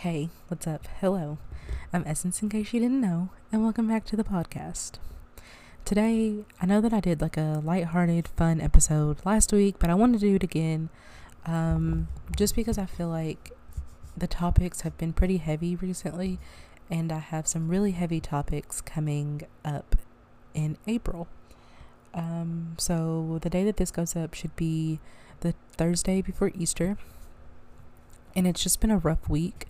Hey, what's up? Hello. I'm Essence, in case you didn't know, and welcome back to the podcast. Today, I know that I did like a lighthearted, fun episode last week, but I wanted to do it again um, just because I feel like the topics have been pretty heavy recently, and I have some really heavy topics coming up in April. Um, so, the day that this goes up should be the Thursday before Easter, and it's just been a rough week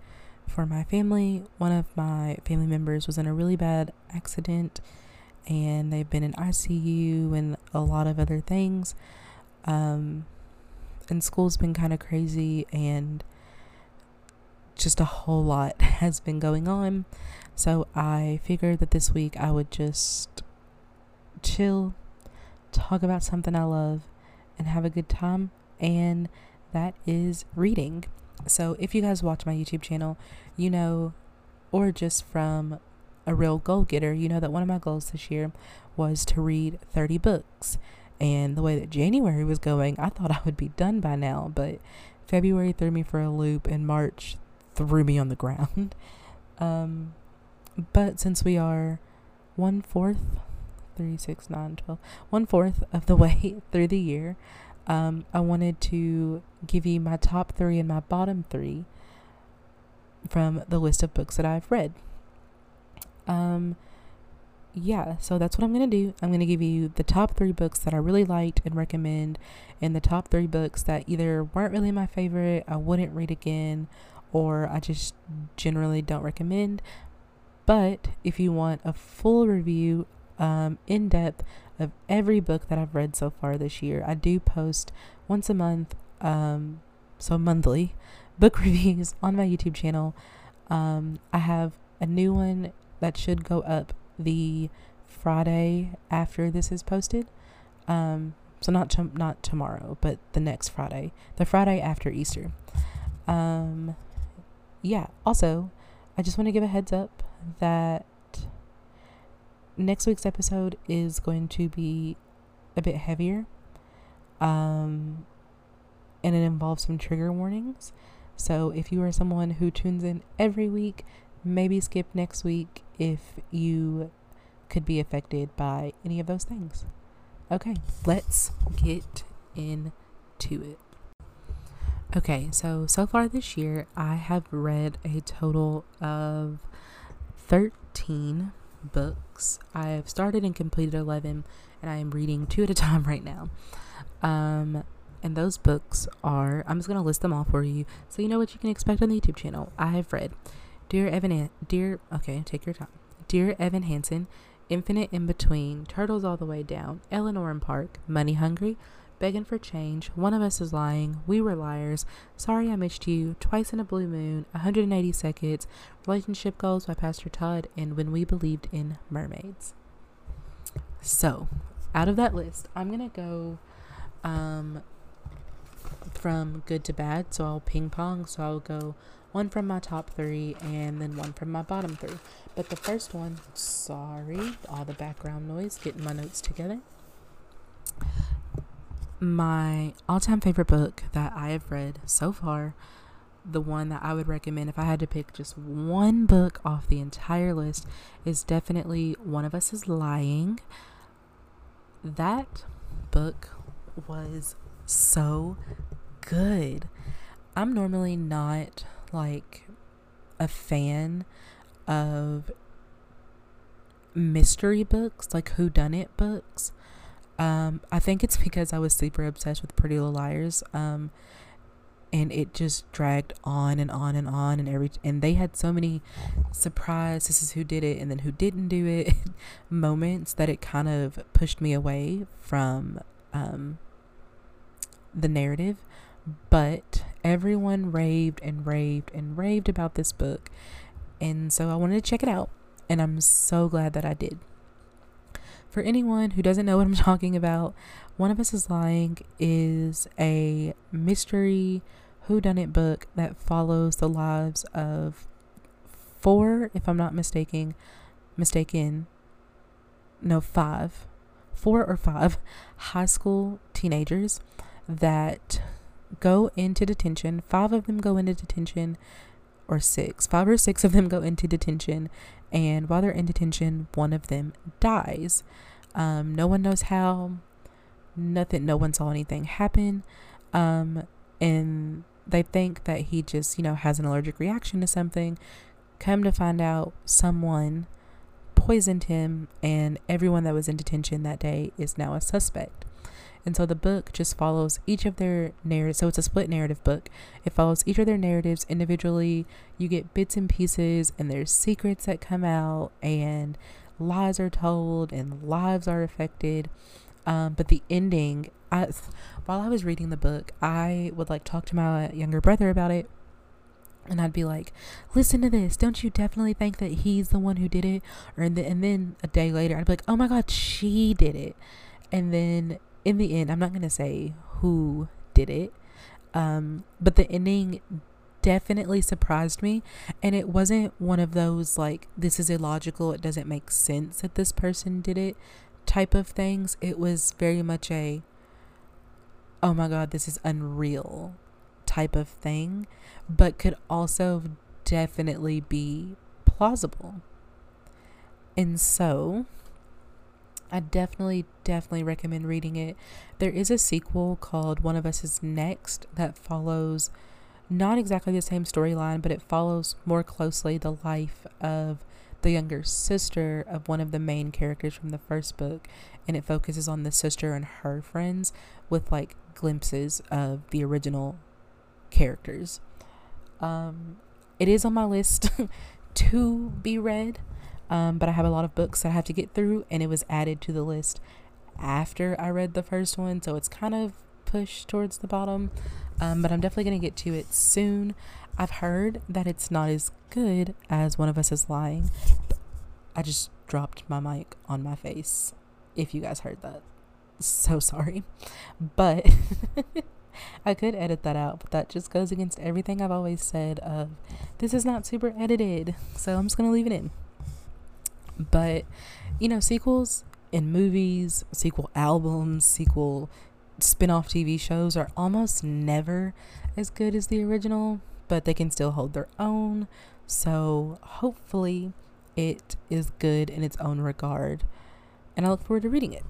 for my family. One of my family members was in a really bad accident and they've been in ICU and a lot of other things. Um, and school's been kind of crazy and just a whole lot has been going on. So I figured that this week I would just chill, talk about something I love, and have a good time. And that is reading. So if you guys watch my YouTube channel, you know, or just from a real goal getter, you know that one of my goals this year was to read 30 books. And the way that January was going, I thought I would be done by now, but February threw me for a loop and March threw me on the ground. Um, but since we are one fourth, three, six, nine, twelve, one fourth of the way through the year, um, I wanted to give you my top three and my bottom three from the list of books that I've read. Um, yeah, so that's what I'm going to do. I'm going to give you the top three books that I really liked and recommend, and the top three books that either weren't really my favorite, I wouldn't read again, or I just generally don't recommend. But if you want a full review, um, in depth of every book that I've read so far this year. I do post once a month, um, so monthly, book reviews on my YouTube channel. Um, I have a new one that should go up the Friday after this is posted. Um, so not to, not tomorrow, but the next Friday, the Friday after Easter. Um, yeah. Also, I just want to give a heads up that next week's episode is going to be a bit heavier. Um, and it involves some trigger warnings. So if you are someone who tunes in every week, maybe skip next week if you could be affected by any of those things. Okay, let's get into it. Okay, so so far this year, I have read a total of 13 books. I have started and completed 11, and I am reading two at a time right now. Um, and those books are, I'm just going to list them all for you so you know what you can expect on the YouTube channel. I have read Dear Evan, An- Dear, okay, take your time. Dear Evan Hansen, Infinite in Between, Turtles All the Way Down, Eleanor and Park, Money Hungry, begging for change, one of us is lying, we were liars, sorry I missed you, twice in a blue moon, 180 seconds, relationship goals by Pastor Todd, and when we believed in mermaids. So, out of that list, I'm gonna go um, from good to bad. So I'll ping pong. So I'll go one from my top three and then one from my bottom three. But the first one, sorry, all the background noise, getting my notes together my all time favorite book that I have read so far, the one that I would recommend if I had to pick just one book off the entire list, is definitely One of Us is Lying. That book was so good. I'm normally not like a fan of mystery books, like who done it books. Um, I think it's because I was super obsessed with Pretty Little Liars. Um, and it just dragged on and on and on and every and they had so many surprise this is who did it and then who didn't do it moments that it kind of pushed me away from um, the narrative but everyone raved and raved and raved about this book and so I wanted to check it out and I'm so glad that I did for anyone who doesn't know what I'm talking about, One of Us is Lying is a mystery whodunit book that follows the lives of four, if I'm not mistaken, mistaken, no, five, four or five high school teenagers that go into detention. Five of them go into detention or six. Five or six of them go into detention, and while they're in detention, one of them dies. Um, no one knows how. Nothing. No one saw anything happen. Um, and they think that he just, you know, has an allergic reaction to something. Come to find out, someone poisoned him, and everyone that was in detention that day is now a suspect. And so the book just follows each of their narratives. So it's a split narrative book. It follows each of their narratives individually. You get bits and pieces, and there's secrets that come out, and lies are told, and lives are affected. Um, but the ending, I, while I was reading the book, I would like talk to my younger brother about it. And I'd be like, listen to this. Don't you definitely think that he's the one who did it? Or and, the, and then a day later, I'd be like, oh my God, she did it. And then in the end, I'm not going to say who did it. Um, but the ending definitely surprised me. And it wasn't one of those like, this is illogical. It doesn't make sense that this person did it type of things. It was very much a, oh my God, this is unreal type of thing, but could also definitely be plausible. And so, I definitely, definitely recommend reading it. There is a sequel called One of Us is Next that follows not exactly the same storyline, but it follows more closely the life of the younger sister of one of the main characters from the first book. And it focuses on the sister and her friends with like glimpses of the original characters. Um, it is on my list to be read, um, but I have a lot of books that I have to get through, and it was added to the list after I read the first one, so it's kind of pushed towards the bottom. Um, but I'm definitely going to get to it soon. I've heard that it's not as good as One of Us is Lying. I just dropped my mic on my face. If you guys heard that, so sorry. But I could edit that out, but that just goes against everything I've always said of this is not super edited. So I'm just going to leave it in. But, you know, sequels in movies, sequel albums, sequel spin off TV shows are almost never as good as the original, but they can still hold their own. So hopefully it is good in its own regard. And I look forward to reading it.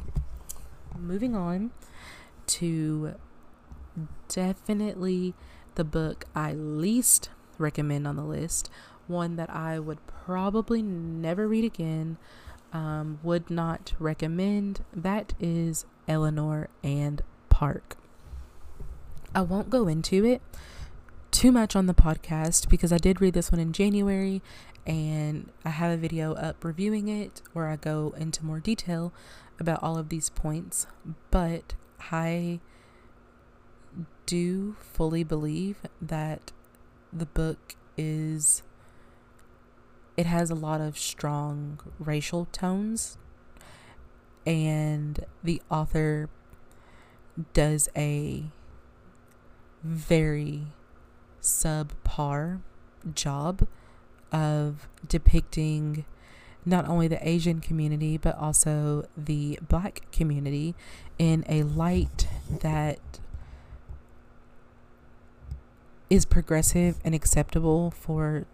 Moving on to definitely the book I least recommend on the list. One that I would probably never read again, um, would not recommend. That is Eleanor and Park. I won't go into it too much on the podcast because I did read this one in January and I have a video up reviewing it where I go into more detail about all of these points. But I do fully believe that the book is it has a lot of strong racial tones and the author does a very subpar job of depicting not only the Asian community but also the black community in a light that is progressive and acceptable for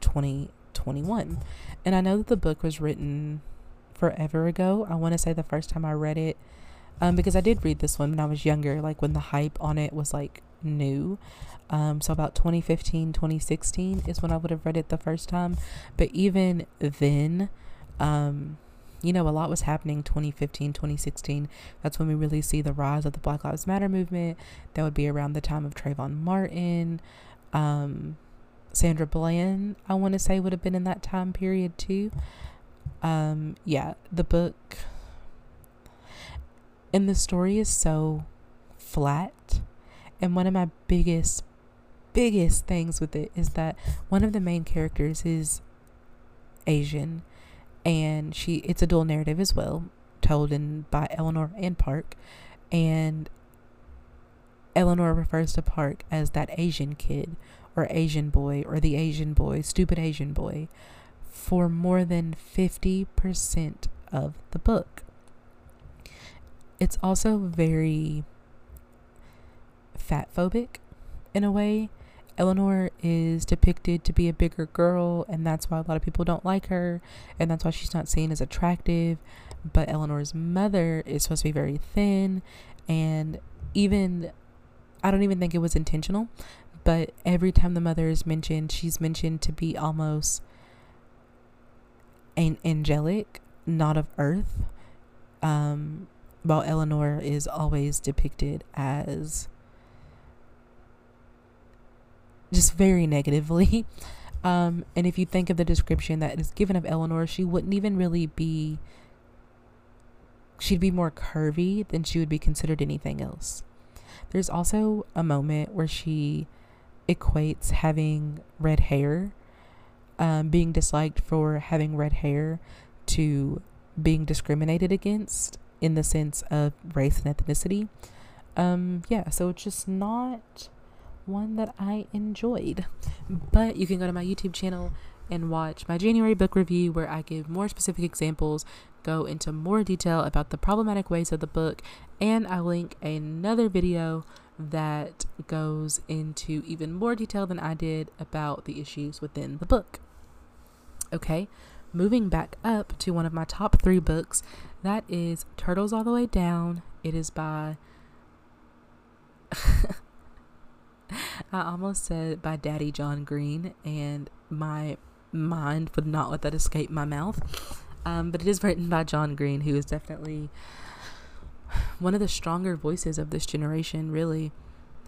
2021. And I know that the book was written forever ago. I want to say the first time I read it, um, because I did read this one when I was younger, like when the hype on it was like new. Um, so about 2015, 2016 is when I would have read it the first time. But even then, um, you know, a lot was happening 2015, 2016. That's when we really see the rise of the Black Lives Matter movement. That would be around the time of Trayvon Martin. Um, Sandra Bland, I want to say, would have been in that time period too. Um, yeah, the book and the story is so flat. And one of my biggest, biggest things with it is that one of the main characters is Asian and she it's a dual narrative as well, told in by Eleanor and Park. And Eleanor refers to Park as that Asian kid or Asian boy or the Asian boy, stupid Asian boy, for more than 50% of the book. It's also very fat phobic in a way. Eleanor is depicted to be a bigger girl, and that's why a lot of people don't like her, and that's why she's not seen as attractive. But Eleanor's mother is supposed to be very thin, and even I don't even think it was intentional, but every time the mother is mentioned, she's mentioned to be almost an angelic, not of earth. Um, while Eleanor is always depicted as just very negatively. Um, and if you think of the description that is given of Eleanor, she wouldn't even really be, she'd be more curvy than she would be considered anything else. There's also a moment where she equates having red hair, um, being disliked for having red hair, to being discriminated against in the sense of race and ethnicity. Um, yeah, so it's just not one that I enjoyed. But you can go to my YouTube channel and watch my January book review where I give more specific examples, go into more detail about the problematic ways of the book, and I link another video that goes into even more detail than I did about the issues within the book. Okay, moving back up to one of my top three books, that is Turtles All the Way Down. It is by I almost said by Daddy John Green, and my mind would not let that escape my mouth. Um, but it is written by John Green, who is definitely one of the stronger voices of this generation, really.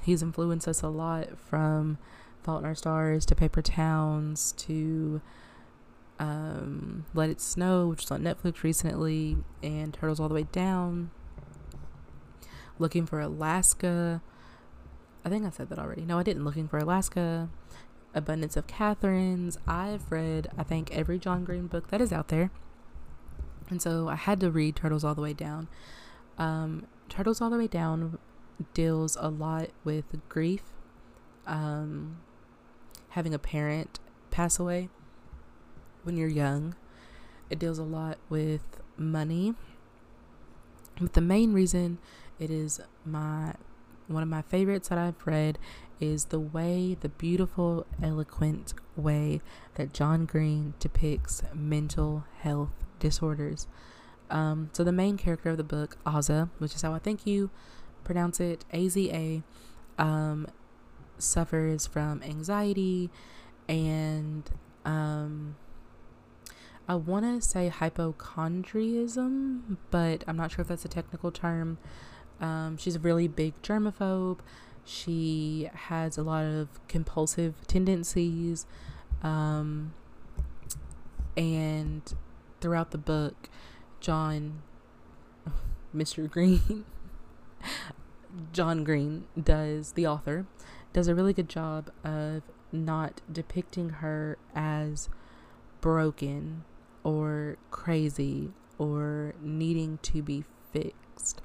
He's influenced us a lot from Fault in Our Stars to Paper Towns to um, Let It Snow, which is on Netflix recently, and Turtles All the Way Down. Looking for Alaska. I think I said that already. No, I didn't. Looking for Alaska, Abundance of Catherines. I've read, I think, every John Green book that is out there. And so I had to read Turtles All the Way Down. Um, Turtles All the Way Down deals a lot with grief, um, having a parent pass away when you're young. It deals a lot with money. But the main reason it is my one of my favorites that I've read is the way, the beautiful, eloquent way that John Green depicts mental health disorders. Um, so the main character of the book, Aza, which is how I think you pronounce it, A Z A, um, suffers from anxiety and um, I want to say hypochondriism, but I'm not sure if that's a technical term. Um, she's a really big germaphobe. She has a lot of compulsive tendencies. Um, and throughout the book, John, Mr. Green, John Green does, the author, does a really good job of not depicting her as broken or crazy or needing to be fixed.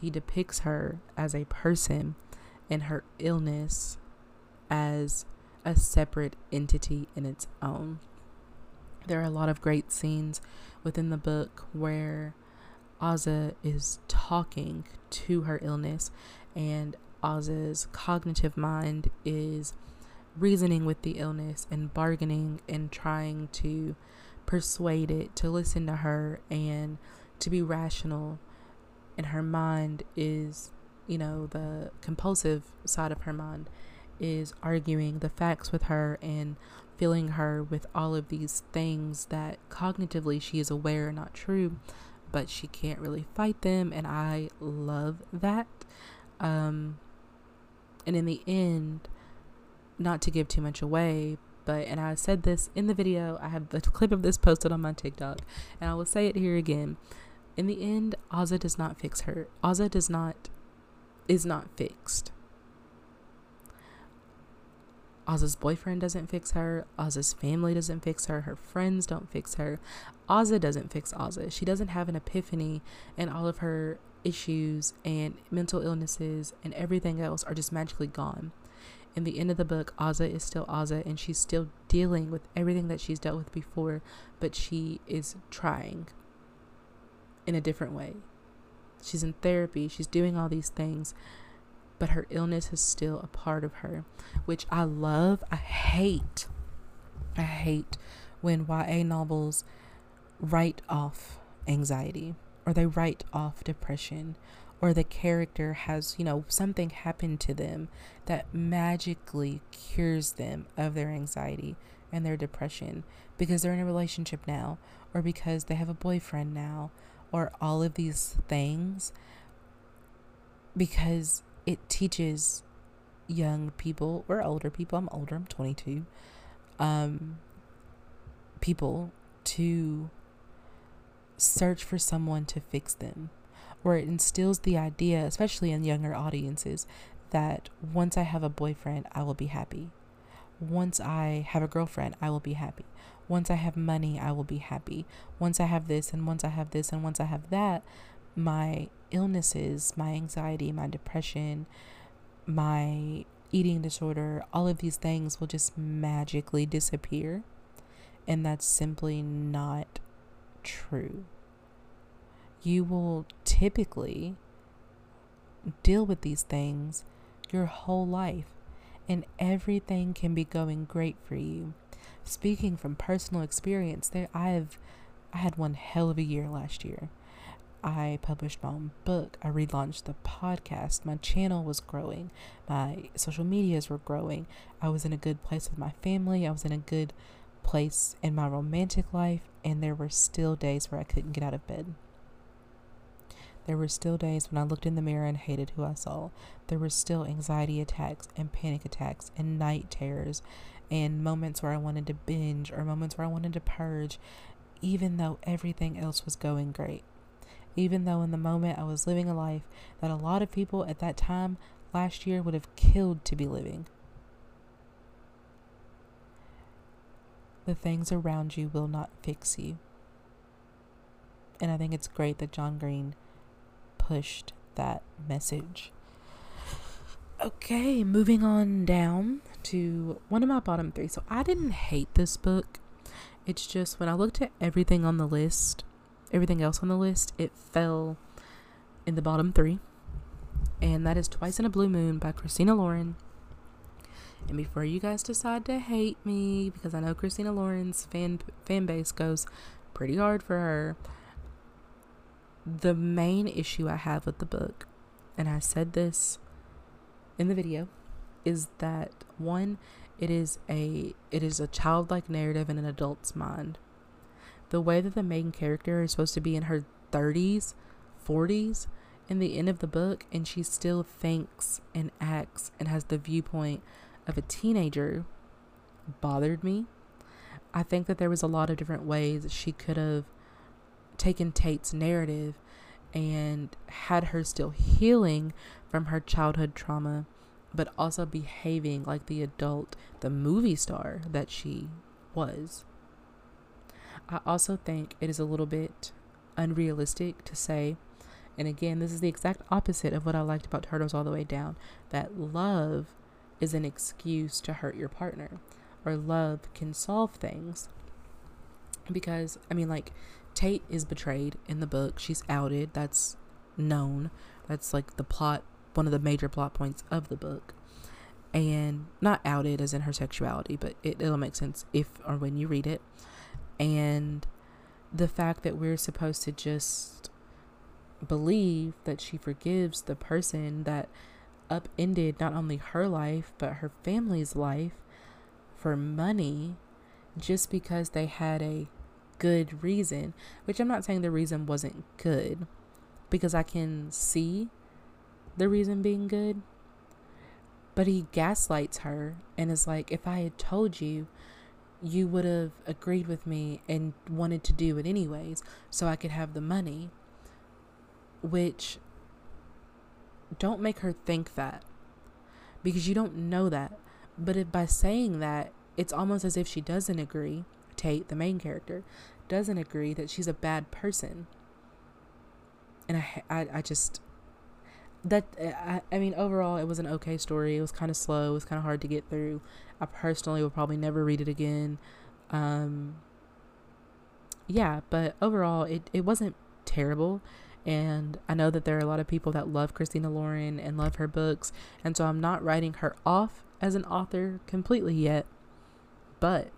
He depicts her as a person and her illness as a separate entity in its own. There are a lot of great scenes within the book where Aza is talking to her illness, and Aza's cognitive mind is reasoning with the illness and bargaining and trying to persuade it to listen to her and to be rational and her mind is, you know, the compulsive side of her mind is arguing the facts with her and filling her with all of these things that cognitively she is aware are not true, but she can't really fight them. And I love that. Um, and in the end, not to give too much away, but and I said this in the video, I have the clip of this posted on my TikTok, and I will say it here again. In the end, Aza does not fix her. Aza does not is not fixed. Aza's boyfriend doesn't fix her. Aza's family doesn't fix her. Her friends don't fix her. Aza doesn't fix Aza. She doesn't have an epiphany, and all of her issues and mental illnesses and everything else are just magically gone. In the end of the book, Aza is still Aza, and she's still dealing with everything that she's dealt with before, but she is trying in a different way. She's in therapy, she's doing all these things, but her illness is still a part of her, which I love. I hate, I hate when YA novels write off anxiety or they write off depression or the character has, you know, something happened to them that magically cures them of their anxiety and their depression because they're in a relationship now or because they have a boyfriend now or all of these things because it teaches young people or older people i'm older i'm 22 um people to search for someone to fix them or it instills the idea especially in younger audiences that once i have a boyfriend i will be happy. Once i have a girlfriend i will be happy once i have money i will be happy once i have this and once i have this and once i have that my illnesses, my anxiety, my depression, my eating disorder, all of these things will just magically disappear. And that's simply not true. You will typically deal with these things your whole life, and everything can be going great for you. Speaking from personal experience, there I've I had one hell of a year last year. I published my own book. I relaunched the podcast. My channel was growing. My social medias were growing. I was in a good place with my family. I was in a good place in my romantic life. And there were still days where I couldn't get out of bed. There were still days when I looked in the mirror and hated who I saw. There were still anxiety attacks and panic attacks and night terrors and moments where I wanted to binge or moments where I wanted to purge, even though everything else was going great even though in the moment I was living a life that a lot of people at that time last year would have killed to be living. The things around you will not fix you. And I think it's great that John Green pushed that message. Okay, moving on down to one of my bottom three. So I didn't hate this book. It's just when I looked at everything on the list, everything else on the list, it fell in the bottom three. And that is Twice in a Blue Moon by Christina Lauren. And before you guys decide to hate me, because I know Christina Lauren's fan fan base goes pretty hard for her, the main issue I have with the book, and I said this in the video, is that one, it is a it is a childlike narrative in an adult's mind the way that the main character is supposed to be in her 30s, 40s in the end of the book, and she still thinks and acts and has the viewpoint of a teenager bothered me. I think that there was a lot of different ways she could have taken Tate's narrative and had her still healing from her childhood trauma, but also behaving like the adult, the movie star that she was. I also think it is a little bit unrealistic to say, and again, this is the exact opposite of what I liked about Turtles All the Way Down, that love is an excuse to hurt your partner, or love can solve things. Because, I mean, like, Tate is betrayed in the book, she's outed, that's known, that's like the plot, one of the major plot points of the book. And not outed as in her sexuality, but it, it'll make sense if or when you read it and the fact that we're supposed to just believe that she forgives the person that upended not only her life but her family's life for money just because they had a good reason, which I'm not saying the reason wasn't good because I can see the reason being good. But he gaslights her and is like, if I had told you you would have agreed with me and wanted to do it anyways so I could have the money. Which don't make her think that because you don't know that. But if by saying that, it's almost as if she doesn't agree. Tate, the main character, doesn't agree that she's a bad person. And I, I, I just that I, I mean overall it was an okay story it was kind of slow it was kind of hard to get through i personally will probably never read it again um yeah but overall it, it wasn't terrible And I know that there are a lot of people that love Christina Lauren and love her books. And so I'm not writing her off as an author completely yet. But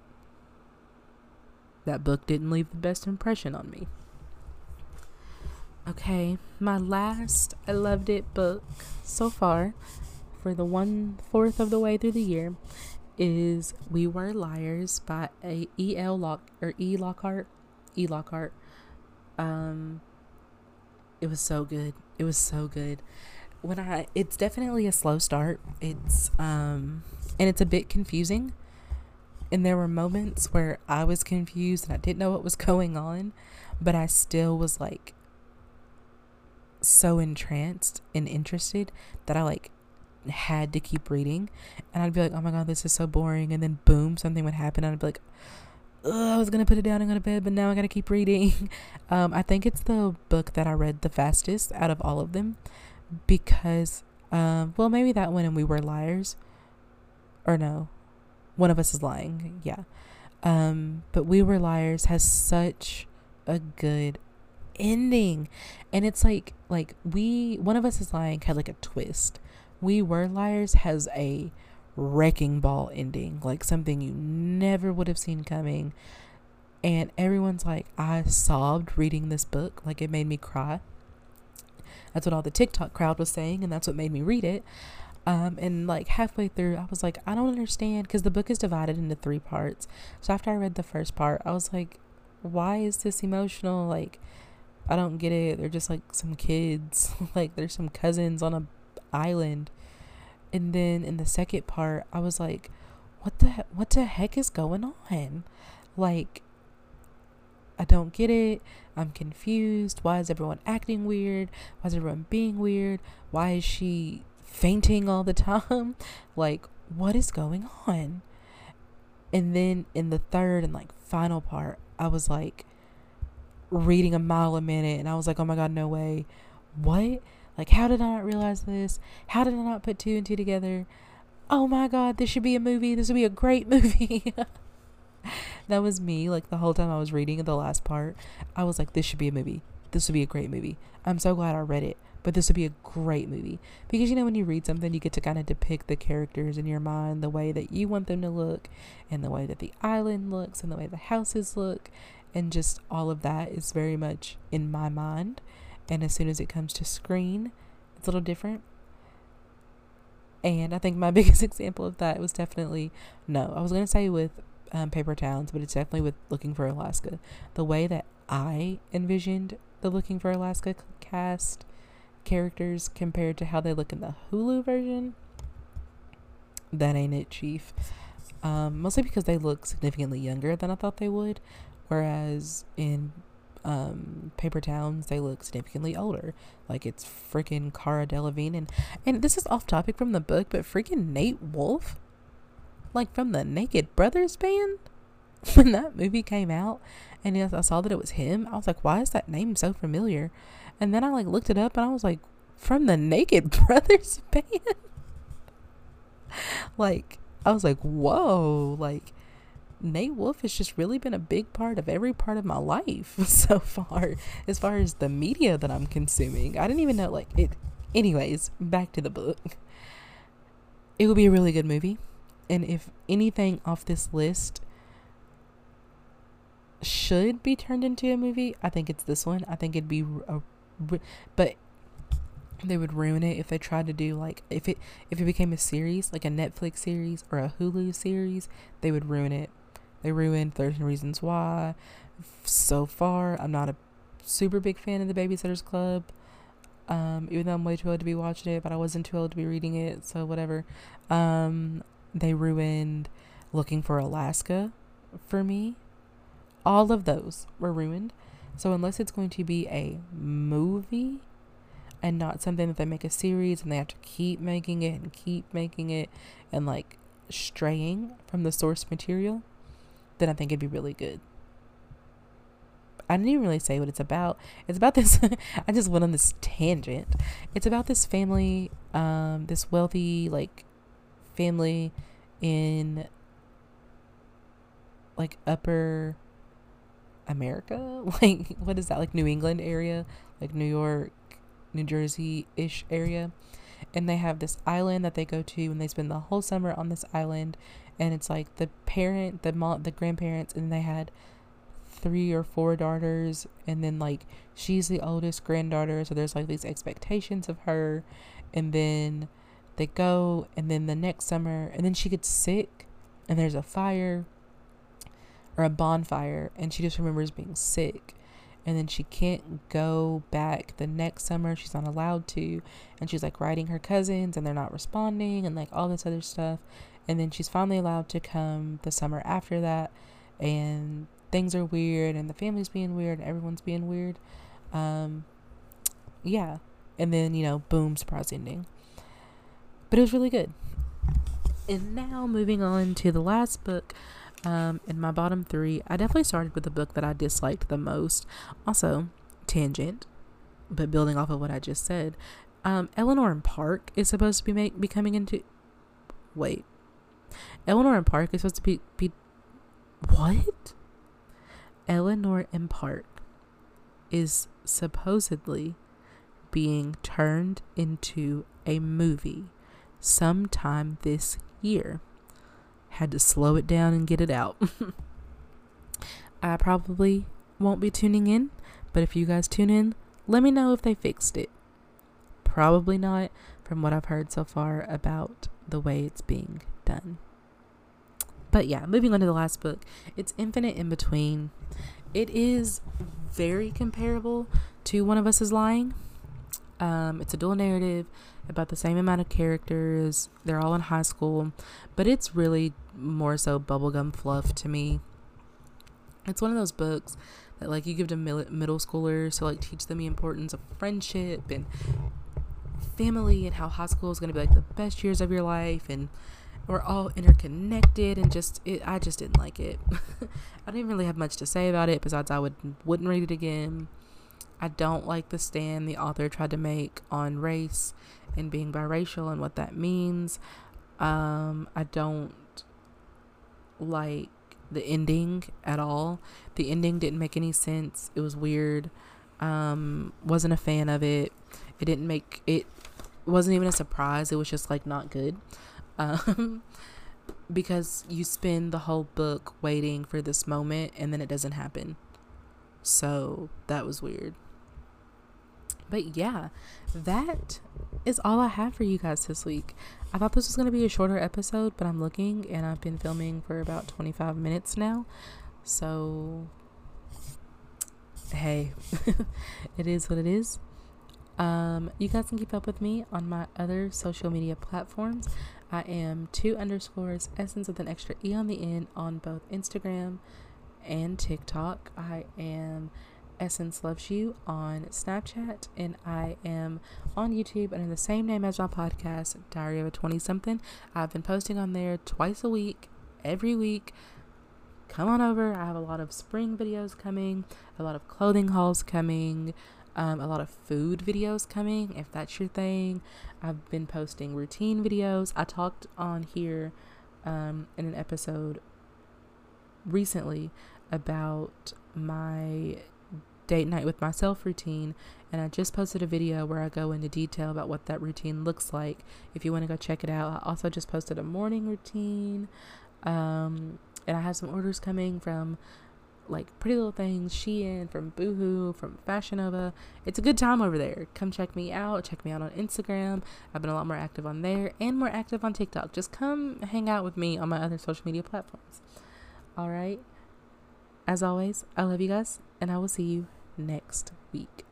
that book didn't leave the best impression on me. Okay, my last I loved it book so far for the one fourth of the way through the year is We Were Liars by a E. L. Lock or E. Lockhart. E. Lockhart. Um it was so good. It was so good. When I it's definitely a slow start. It's um and it's a bit confusing. And there were moments where I was confused and I didn't know what was going on, but I still was like so entranced and interested that I like had to keep reading. And I'd be like, oh my God, this is so boring. And then boom, something would happen. And I'd be like, I was to put it down and go to bed, but now I got to keep reading. Um, I think it's the book that I read the fastest out of all of them because, um, well, maybe that one and We Were Liars. Or no, one of us is lying. Yeah. Um, but We Were Liars has such a good ending. And it's like like we one of us is lying had like a twist. We were liars has a wrecking ball ending like something you never would have seen coming. And everyone's like i sobbed reading this book. Like it made me cry. That's what all the tiktok crowd was saying and that's what made me read it. Um, and like halfway through i was like i don't understand because the book is divided into three parts. So after i read the first part i was like why is this emotional? Like I don't get it. They're just like some kids. like there's some cousins on a island. And then in the second part, I was like, what the what the heck is going on? Like I don't get it. I'm confused. Why is everyone acting weird? Why is everyone being weird? Why is she fainting all the time? like what is going on? And then in the third and like final part, I was like reading a mile a minute and I was like, oh my God, no way. What? Like, how did I not realize this? How did I not put two and two together? Oh my God, this should be a movie. This would be a great movie. that was me. Like, the whole time I was reading the last part, I was like, this should be a movie. This would be a great movie. I'm so glad I read it. But this would be a great movie. Because, you know, when you read something, you get to kind of depict the characters in your mind the way that you want them to look, and the way that the island looks, and the way the houses look and just all of that is very much in my mind. And as soon as it comes to screen, it's a little different. And I think my biggest example of that was definitely no, I was going to say with um, Paper Towns, but it's definitely with Looking for Alaska. The way that I envisioned the Looking for Alaska cast characters compared to how they look in the Hulu version, that ain't it, Chief. Um, mostly because they look significantly younger than I thought they would. Whereas in um, Paper Towns, they look significantly older. Like it's freaking Cara Delevingne, and and this is off topic from the book, but freaking Nat Wolff, like from the Naked Brothers band, when that movie came out, and yes, I saw that it was him. I was like, why is that name so familiar? And then I like looked it up, and I was like, from the Naked Brothers band. like I was like, whoa, like Nat Wolff has just really been a big part of every part of my life so far, as far as the media that I'm consuming. I didn't even know, like, it. Anyways, back to the book. It would be a really good movie. And if anything off this list should be turned into a movie, I think it's this one. I think it'd be a. But they would ruin it if they tried to do like if it if it became a series like a Netflix series or a Hulu series they would ruin it they ruined 13 Reasons Why. So far, I'm not a super big fan of the Babysitters Club. Um, even though I'm way too old to be watching it, but I wasn't too old to be reading it, so whatever. Um, they ruined Looking for Alaska for me. All of those were ruined. So unless it's going to be a movie and not something that they make a series and they have to keep making it and keep making it and like straying from the source material, then I think it'd be really good. I didn't even really say what it's about. It's about this. I just went on this tangent. It's about this family, um, this wealthy like family in like upper America. Like, what is that? Like New England area, like New York, New Jersey ish area. And they have this island that they go to, and they spend the whole summer on this island. And it's like the parent, the mom, the grandparents, and they had three or four daughters, and then like she's the oldest granddaughter, so there's like these expectations of her, and then they go, and then the next summer, and then she gets sick, and there's a fire or a bonfire, and she just remembers being sick. And then she can't go back the next summer. She's not allowed to. And she's like writing her cousins, and they're not responding, and like all this other stuff. And then she's finally allowed to come the summer after that. And things are weird and the family's being weird and everyone's being weird. Um, yeah. And then, you know, boom, surprise ending. But it was really good. And now moving on to the last book um, in my bottom three, I definitely started with the book that I disliked the most. Also, tangent, but building off of what I just said. Um, Eleanor and Park is supposed to be make, be coming into. Wait. Eleanor and Park is supposed to be. be what? Eleanor and Park is supposedly being turned into a movie sometime this year. Had to slow it down and get it out. I probably won't be tuning in, but if you guys tune in, let me know if they fixed it. Probably not, from what I've heard so far about the way it's being done. But yeah, moving on to the last book. It's Infinite in Between. It is very comparable to One of Us is Lying. Um, it's a dual narrative about the same amount of characters. They're all in high school, but it's really more so bubblegum fluff to me. It's one of those books that like you give to middle schoolers to like teach them the importance of friendship and family and how high school is going to be like the best years of your life and we're all interconnected and just it, I just didn't like it. I didn't really have much to say about it besides I would wouldn't read it again. I don't like the stand the author tried to make on race and being biracial and what that means. Um, I don't like the ending at all. The ending didn't make any sense. It was weird. Um, wasn't a fan of it. It didn't make it wasn't even a surprise. It was just like not good um, because you spend the whole book waiting for this moment and then it doesn't happen. So that was weird. But yeah, that is all I have for you guys this week. I thought this was going to be a shorter episode, but I'm looking and I've been filming for about 25 minutes now. So, hey, it is what it is. Um, you guys can keep up with me on my other social media platforms. I am two underscores essence with an extra e on the end on both Instagram and TikTok. I am Essence Loves You on Snapchat, and I am on YouTube under the same name as my podcast, Diary of a 20 something. I've been posting on there twice a week, every week. Come on over. I have a lot of spring videos coming, a lot of clothing hauls coming, um, a lot of food videos coming if that's your thing. I've been posting routine videos. I talked on here um, in an episode recently about my date night with myself routine and I just posted a video where I go into detail about what that routine looks like if you want to go check it out. I also just posted a morning routine um, and I have some orders coming from like Pretty Little Things, Shein, from Boohoo, from Fashion Nova. It's a good time over there. Come check me out. Check me out on Instagram. I've been a lot more active on there and more active on TikTok. Just come hang out with me on my other social media platforms. All right. As always, I love you guys, and I will see you next week.